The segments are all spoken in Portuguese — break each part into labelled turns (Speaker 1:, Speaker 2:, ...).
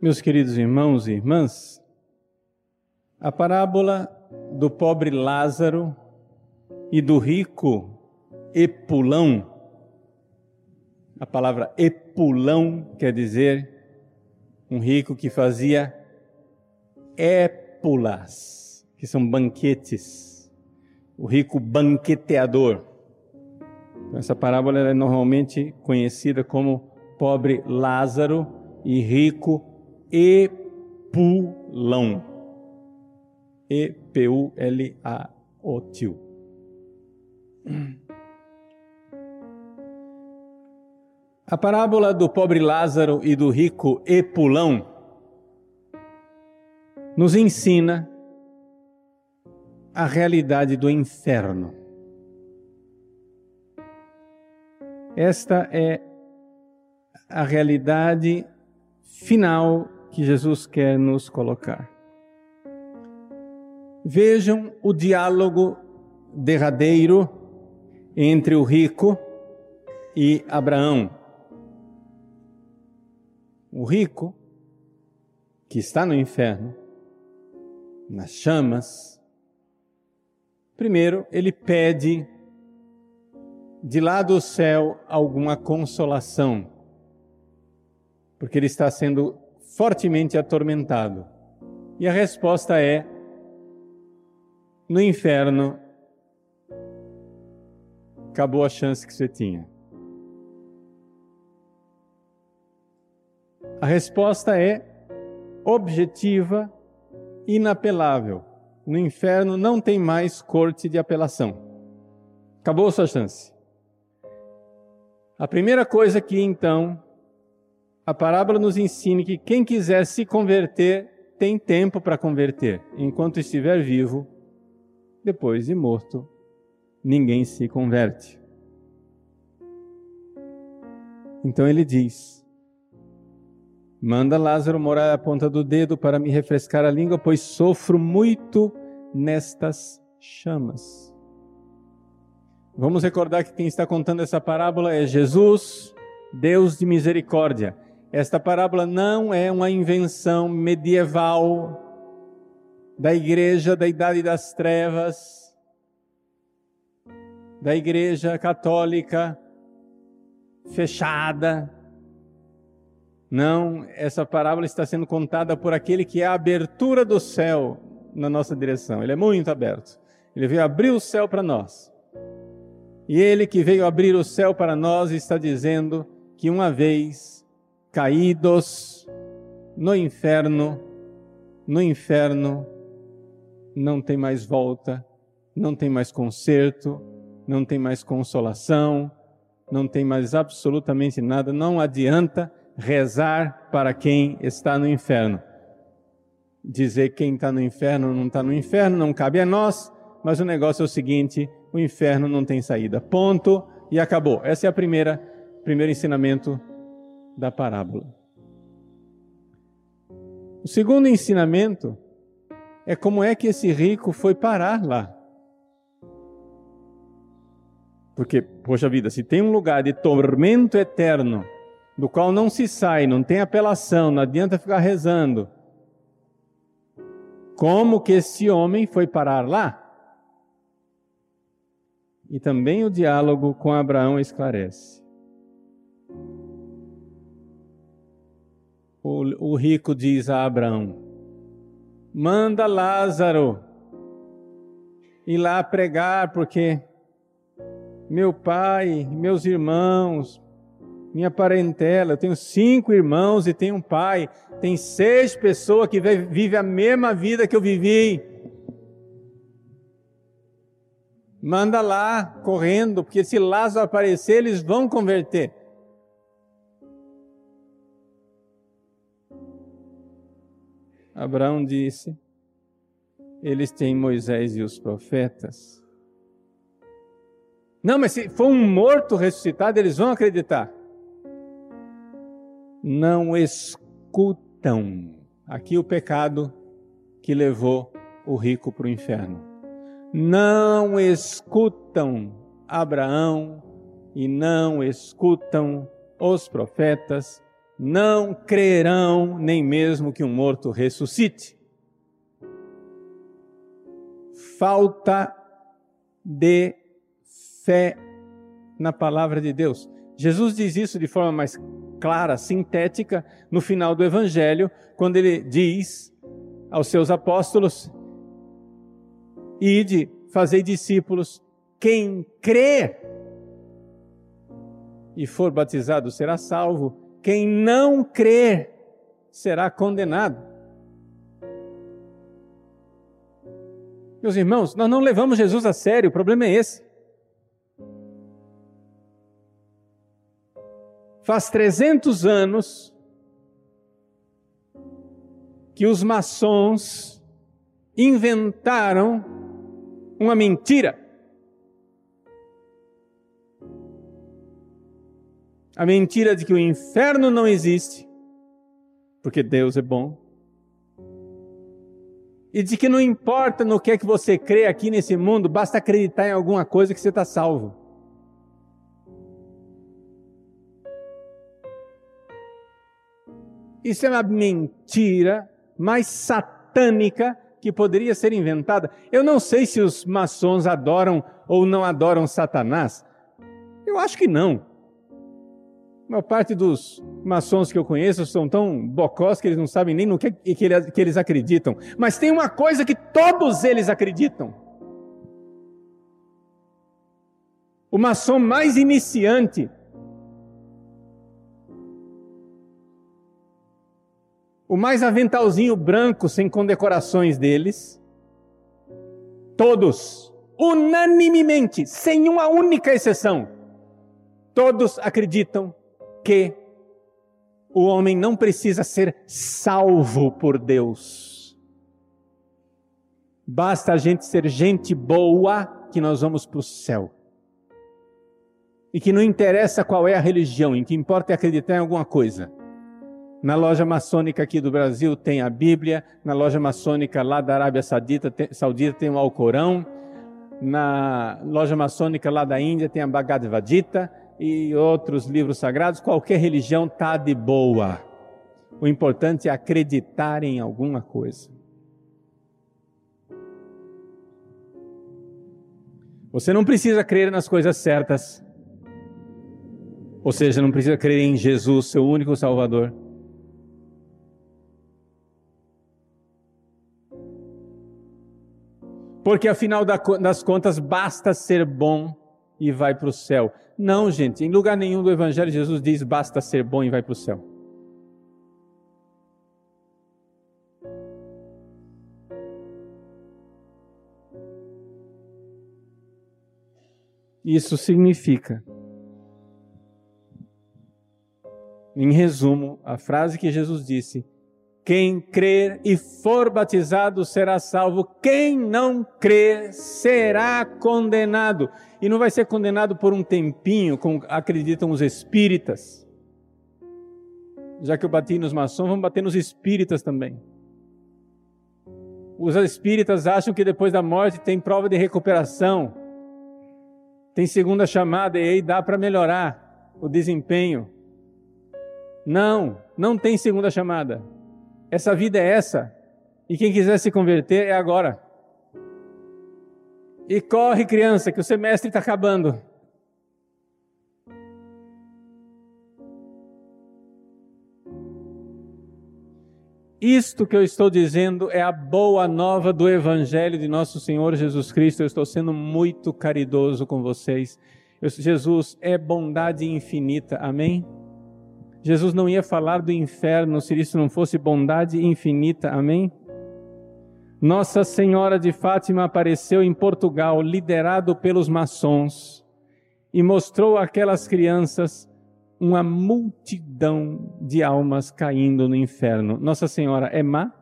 Speaker 1: Meus queridos irmãos e irmãs, a parábola do pobre Lázaro e do rico Epulão, a palavra Epulão quer dizer um rico que fazia épulas, que são banquetes, o rico banqueteador. Então, essa parábola é normalmente conhecida como pobre Lázaro e rico Epulão. E-P-U-L-A-O-Tio. A parábola do pobre Lázaro e do rico Epulão nos ensina a realidade do inferno. Esta é a realidade final que Jesus quer nos colocar. Vejam o diálogo derradeiro entre o rico e Abraão. O rico, que está no inferno, nas chamas, primeiro ele pede de lá do céu alguma consolação, porque ele está sendo fortemente atormentado. E a resposta é: no inferno, acabou a chance que você tinha. A resposta é objetiva, inapelável. No inferno não tem mais corte de apelação. Acabou a sua chance. A primeira coisa que então a parábola nos ensina que quem quiser se converter tem tempo para converter. Enquanto estiver vivo, depois de morto, ninguém se converte. Então ele diz: Manda Lázaro morar a ponta do dedo para me refrescar a língua, pois sofro muito nestas chamas. Vamos recordar que quem está contando essa parábola é Jesus, Deus de misericórdia. Esta parábola não é uma invenção medieval da igreja da Idade das Trevas, da igreja católica fechada não, essa parábola está sendo contada por aquele que é a abertura do céu na nossa direção. Ele é muito aberto. Ele veio abrir o céu para nós. E ele que veio abrir o céu para nós está dizendo que uma vez caídos no inferno, no inferno não tem mais volta, não tem mais conserto, não tem mais consolação, não tem mais absolutamente nada, não adianta rezar para quem está no inferno. Dizer quem está no inferno não está no inferno não cabe a nós, mas o negócio é o seguinte: o inferno não tem saída. Ponto e acabou. Esse é a primeira primeiro ensinamento da parábola. O segundo ensinamento é como é que esse rico foi parar lá. Porque, poxa vida, se tem um lugar de tormento eterno do qual não se sai, não tem apelação, não adianta ficar rezando. Como que esse homem foi parar lá? E também o diálogo com Abraão esclarece. O, o rico diz a Abraão: manda Lázaro ir lá pregar, porque meu pai, meus irmãos, minha parentela. Eu tenho cinco irmãos e tenho um pai. Tem seis pessoas que vivem a mesma vida que eu vivi. Manda lá correndo, porque se Lázaro aparecer, eles vão converter. Abraão disse: Eles têm Moisés e os profetas. Não, mas se for um morto ressuscitado, eles vão acreditar não escutam. Aqui o pecado que levou o rico para o inferno. Não escutam Abraão e não escutam os profetas, não crerão nem mesmo que um morto ressuscite. Falta de fé na palavra de Deus. Jesus diz isso de forma mais clara, sintética, no final do Evangelho, quando ele diz aos seus apóstolos: Ide, fazei discípulos, quem crê e for batizado será salvo, quem não crer será condenado. Meus irmãos, nós não levamos Jesus a sério, o problema é esse. Faz 300 anos que os maçons inventaram uma mentira. A mentira de que o inferno não existe, porque Deus é bom. E de que não importa no que é que você crê aqui nesse mundo, basta acreditar em alguma coisa que você está salvo. Isso é uma mentira mais satânica que poderia ser inventada. Eu não sei se os maçons adoram ou não adoram Satanás. Eu acho que não. A maior parte dos maçons que eu conheço são tão bocós que eles não sabem nem no que, que, que eles acreditam. Mas tem uma coisa que todos eles acreditam. O maçom mais iniciante o mais aventalzinho branco sem condecorações deles, todos, unanimemente, sem uma única exceção, todos acreditam que o homem não precisa ser salvo por Deus. Basta a gente ser gente boa que nós vamos para o céu. E que não interessa qual é a religião, em que importa é acreditar em alguma coisa. Na loja maçônica aqui do Brasil tem a Bíblia, na loja maçônica lá da Arábia Saudita tem, Saudita tem o Alcorão, na loja maçônica lá da Índia tem a Bhagavad Gita e outros livros sagrados. Qualquer religião está de boa. O importante é acreditar em alguma coisa. Você não precisa crer nas coisas certas. Ou seja, não precisa crer em Jesus, seu único Salvador. porque afinal das contas basta ser bom e vai para o céu. Não, gente, em lugar nenhum do Evangelho Jesus diz basta ser bom e vai para o céu. Isso significa, em resumo, a frase que Jesus disse: quem crer e for batizado será salvo. Quem não crer será condenado. E não vai ser condenado por um tempinho, como acreditam os espíritas. Já que eu bati nos maçons, vamos bater nos espíritas também. Os espíritas acham que depois da morte tem prova de recuperação, tem segunda chamada e aí dá para melhorar o desempenho. Não, não tem segunda chamada. Essa vida é essa. E quem quiser se converter é agora. E corre, criança, que o semestre está acabando. Isto que eu estou dizendo é a boa nova do Evangelho de nosso Senhor Jesus Cristo. Eu estou sendo muito caridoso com vocês. Jesus é bondade infinita. Amém? Jesus não ia falar do inferno se isso não fosse bondade infinita. Amém? Nossa Senhora de Fátima apareceu em Portugal, liderado pelos maçons, e mostrou àquelas crianças uma multidão de almas caindo no inferno. Nossa Senhora é má?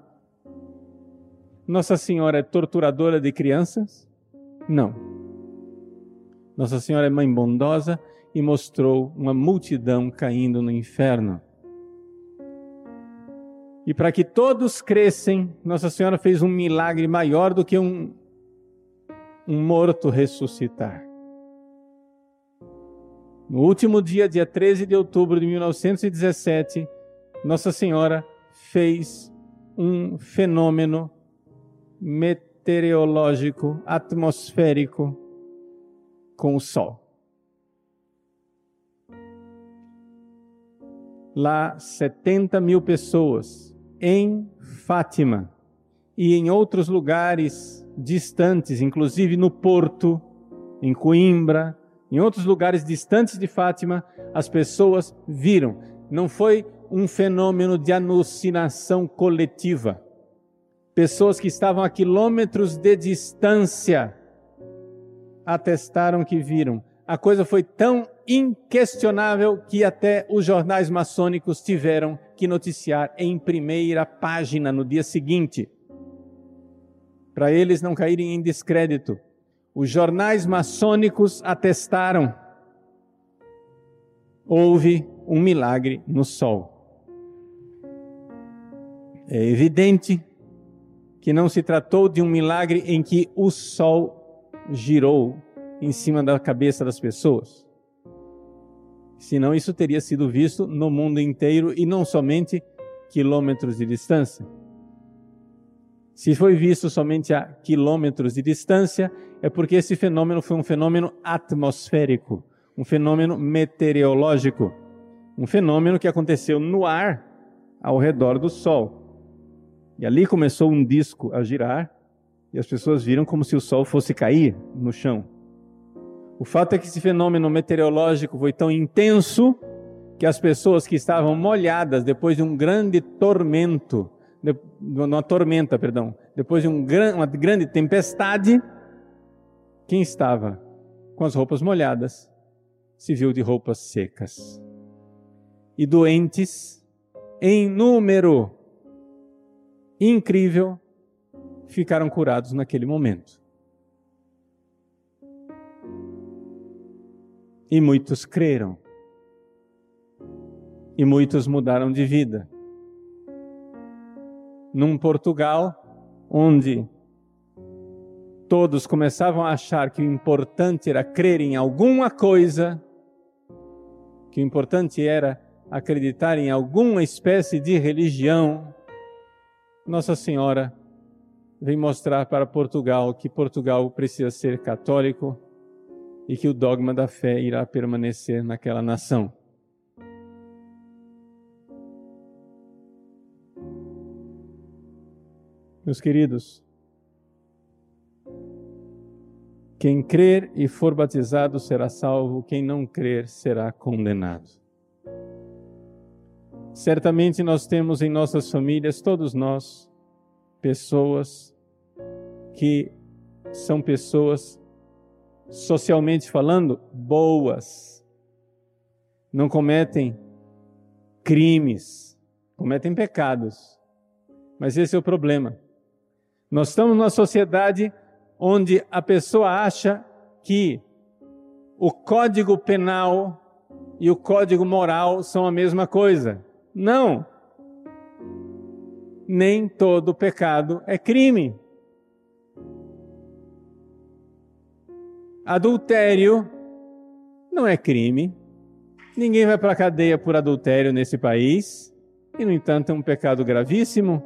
Speaker 1: Nossa Senhora é torturadora de crianças? Não. Nossa Senhora é mãe bondosa e mostrou uma multidão caindo no inferno. E para que todos crescem, Nossa Senhora fez um milagre maior do que um, um morto ressuscitar. No último dia, dia 13 de outubro de 1917, Nossa Senhora fez um fenômeno meteorológico, atmosférico com o Sol. Lá, 70 mil pessoas em Fátima e em outros lugares distantes, inclusive no Porto, em Coimbra, em outros lugares distantes de Fátima, as pessoas viram. Não foi um fenômeno de alucinação coletiva. Pessoas que estavam a quilômetros de distância atestaram que viram. A coisa foi tão inquestionável que até os jornais maçônicos tiveram que noticiar em primeira página no dia seguinte, para eles não caírem em descrédito. Os jornais maçônicos atestaram: houve um milagre no sol. É evidente que não se tratou de um milagre em que o sol girou em cima da cabeça das pessoas. Senão isso teria sido visto no mundo inteiro e não somente quilômetros de distância. Se foi visto somente a quilômetros de distância, é porque esse fenômeno foi um fenômeno atmosférico, um fenômeno meteorológico, um fenômeno que aconteceu no ar ao redor do Sol. E ali começou um disco a girar e as pessoas viram como se o sol fosse cair no chão. O fato é que esse fenômeno meteorológico foi tão intenso que as pessoas que estavam molhadas depois de um grande tormento, de, uma tormenta, perdão, depois de um gran, uma grande tempestade, quem estava com as roupas molhadas se viu de roupas secas. E doentes em número incrível, ficaram curados naquele momento. E muitos creram. E muitos mudaram de vida. Num Portugal onde todos começavam a achar que o importante era crer em alguma coisa, que o importante era acreditar em alguma espécie de religião, nossa Senhora vem mostrar para Portugal que Portugal precisa ser católico e que o dogma da fé irá permanecer naquela nação. Meus queridos, quem crer e for batizado será salvo, quem não crer será condenado. Certamente nós temos em nossas famílias, todos nós, pessoas que são pessoas, socialmente falando, boas. Não cometem crimes, cometem pecados. Mas esse é o problema. Nós estamos numa sociedade onde a pessoa acha que o código penal e o código moral são a mesma coisa. Não. Nem todo pecado é crime. Adultério não é crime. Ninguém vai para a cadeia por adultério nesse país. E, no entanto, é um pecado gravíssimo.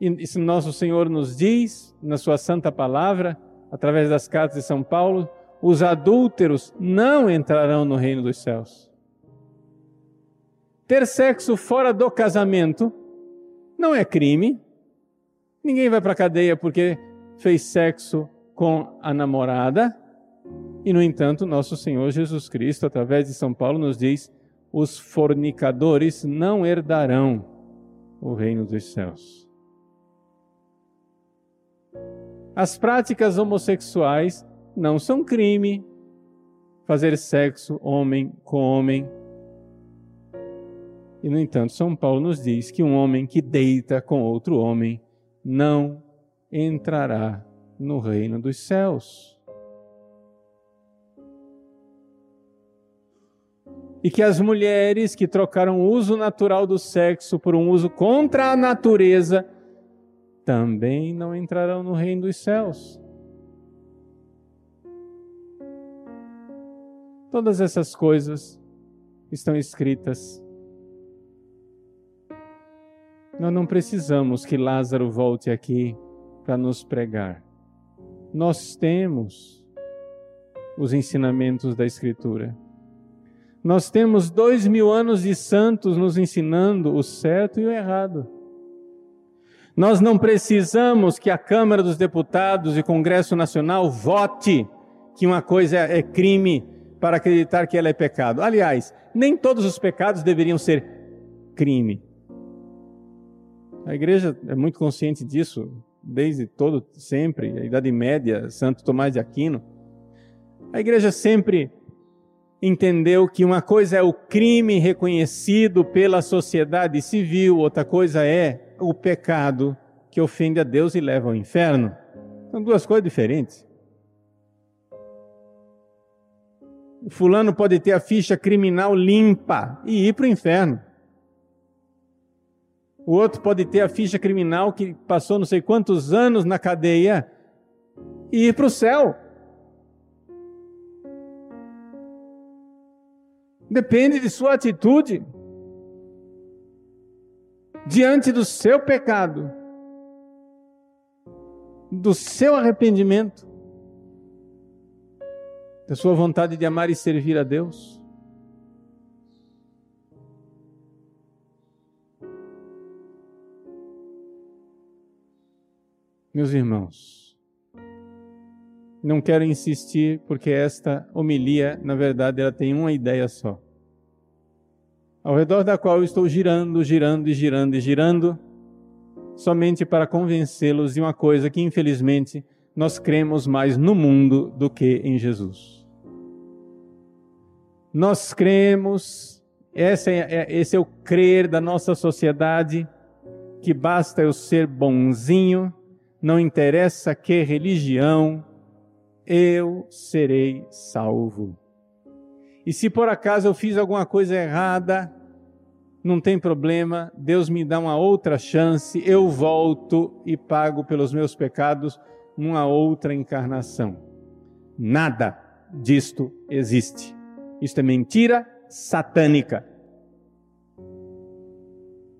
Speaker 1: E isso nosso Senhor nos diz, na Sua Santa Palavra, através das cartas de São Paulo: os adúlteros não entrarão no reino dos céus. Ter sexo fora do casamento não é crime. Ninguém vai para a cadeia porque fez sexo com a namorada. E, no entanto, nosso Senhor Jesus Cristo, através de São Paulo, nos diz: os fornicadores não herdarão o reino dos céus. As práticas homossexuais não são crime. Fazer sexo homem com homem e, no entanto, São Paulo nos diz que um homem que deita com outro homem não entrará no reino dos céus. E que as mulheres que trocaram o uso natural do sexo por um uso contra a natureza também não entrarão no reino dos céus. Todas essas coisas estão escritas Nós não precisamos que Lázaro volte aqui para nos pregar. Nós temos os ensinamentos da Escritura. Nós temos dois mil anos de santos nos ensinando o certo e o errado. Nós não precisamos que a Câmara dos Deputados e Congresso Nacional vote que uma coisa é crime para acreditar que ela é pecado. Aliás, nem todos os pecados deveriam ser crime. A igreja é muito consciente disso desde todo sempre, a Idade Média, Santo Tomás de Aquino. A igreja sempre entendeu que uma coisa é o crime reconhecido pela sociedade civil, outra coisa é o pecado que ofende a Deus e leva ao inferno. São duas coisas diferentes. O fulano pode ter a ficha criminal limpa e ir para o inferno. O outro pode ter a ficha criminal que passou não sei quantos anos na cadeia e ir para o céu. Depende de sua atitude diante do seu pecado, do seu arrependimento, da sua vontade de amar e servir a Deus. Meus irmãos, não quero insistir porque esta homilia, na verdade, ela tem uma ideia só. Ao redor da qual eu estou girando, girando e girando e girando, somente para convencê-los de uma coisa que, infelizmente, nós cremos mais no mundo do que em Jesus. Nós cremos, esse é, é, esse é o crer da nossa sociedade, que basta eu ser bonzinho, não interessa que religião, eu serei salvo. E se por acaso eu fiz alguma coisa errada, não tem problema, Deus me dá uma outra chance, eu volto e pago pelos meus pecados numa outra encarnação. Nada disto existe. Isto é mentira satânica.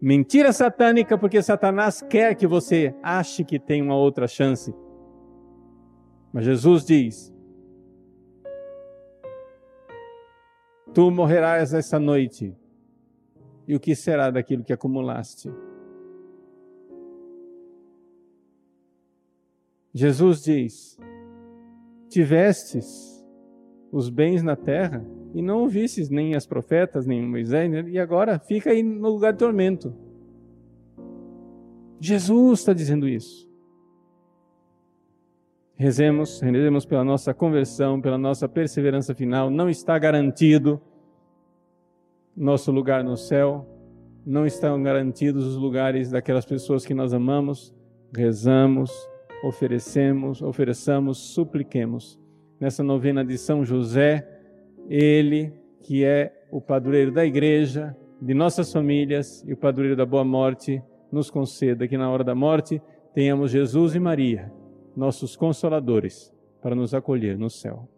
Speaker 1: Mentira satânica porque Satanás quer que você ache que tem uma outra chance. Mas Jesus diz: Tu morrerás essa noite, e o que será daquilo que acumulaste? Jesus diz: Tivestes os bens na terra e não ouvistes nem as profetas, nem Moisés, e agora fica aí no lugar de tormento. Jesus está dizendo isso. Rezemos, rezemos pela nossa conversão, pela nossa perseverança final. Não está garantido nosso lugar no céu, não estão garantidos os lugares daquelas pessoas que nós amamos. Rezamos, oferecemos, ofereçamos, supliquemos. Nessa novena de São José, ele que é o padroeiro da igreja, de nossas famílias e o padroeiro da boa morte, nos conceda que na hora da morte tenhamos Jesus e Maria nossos consoladores, para nos acolher no céu.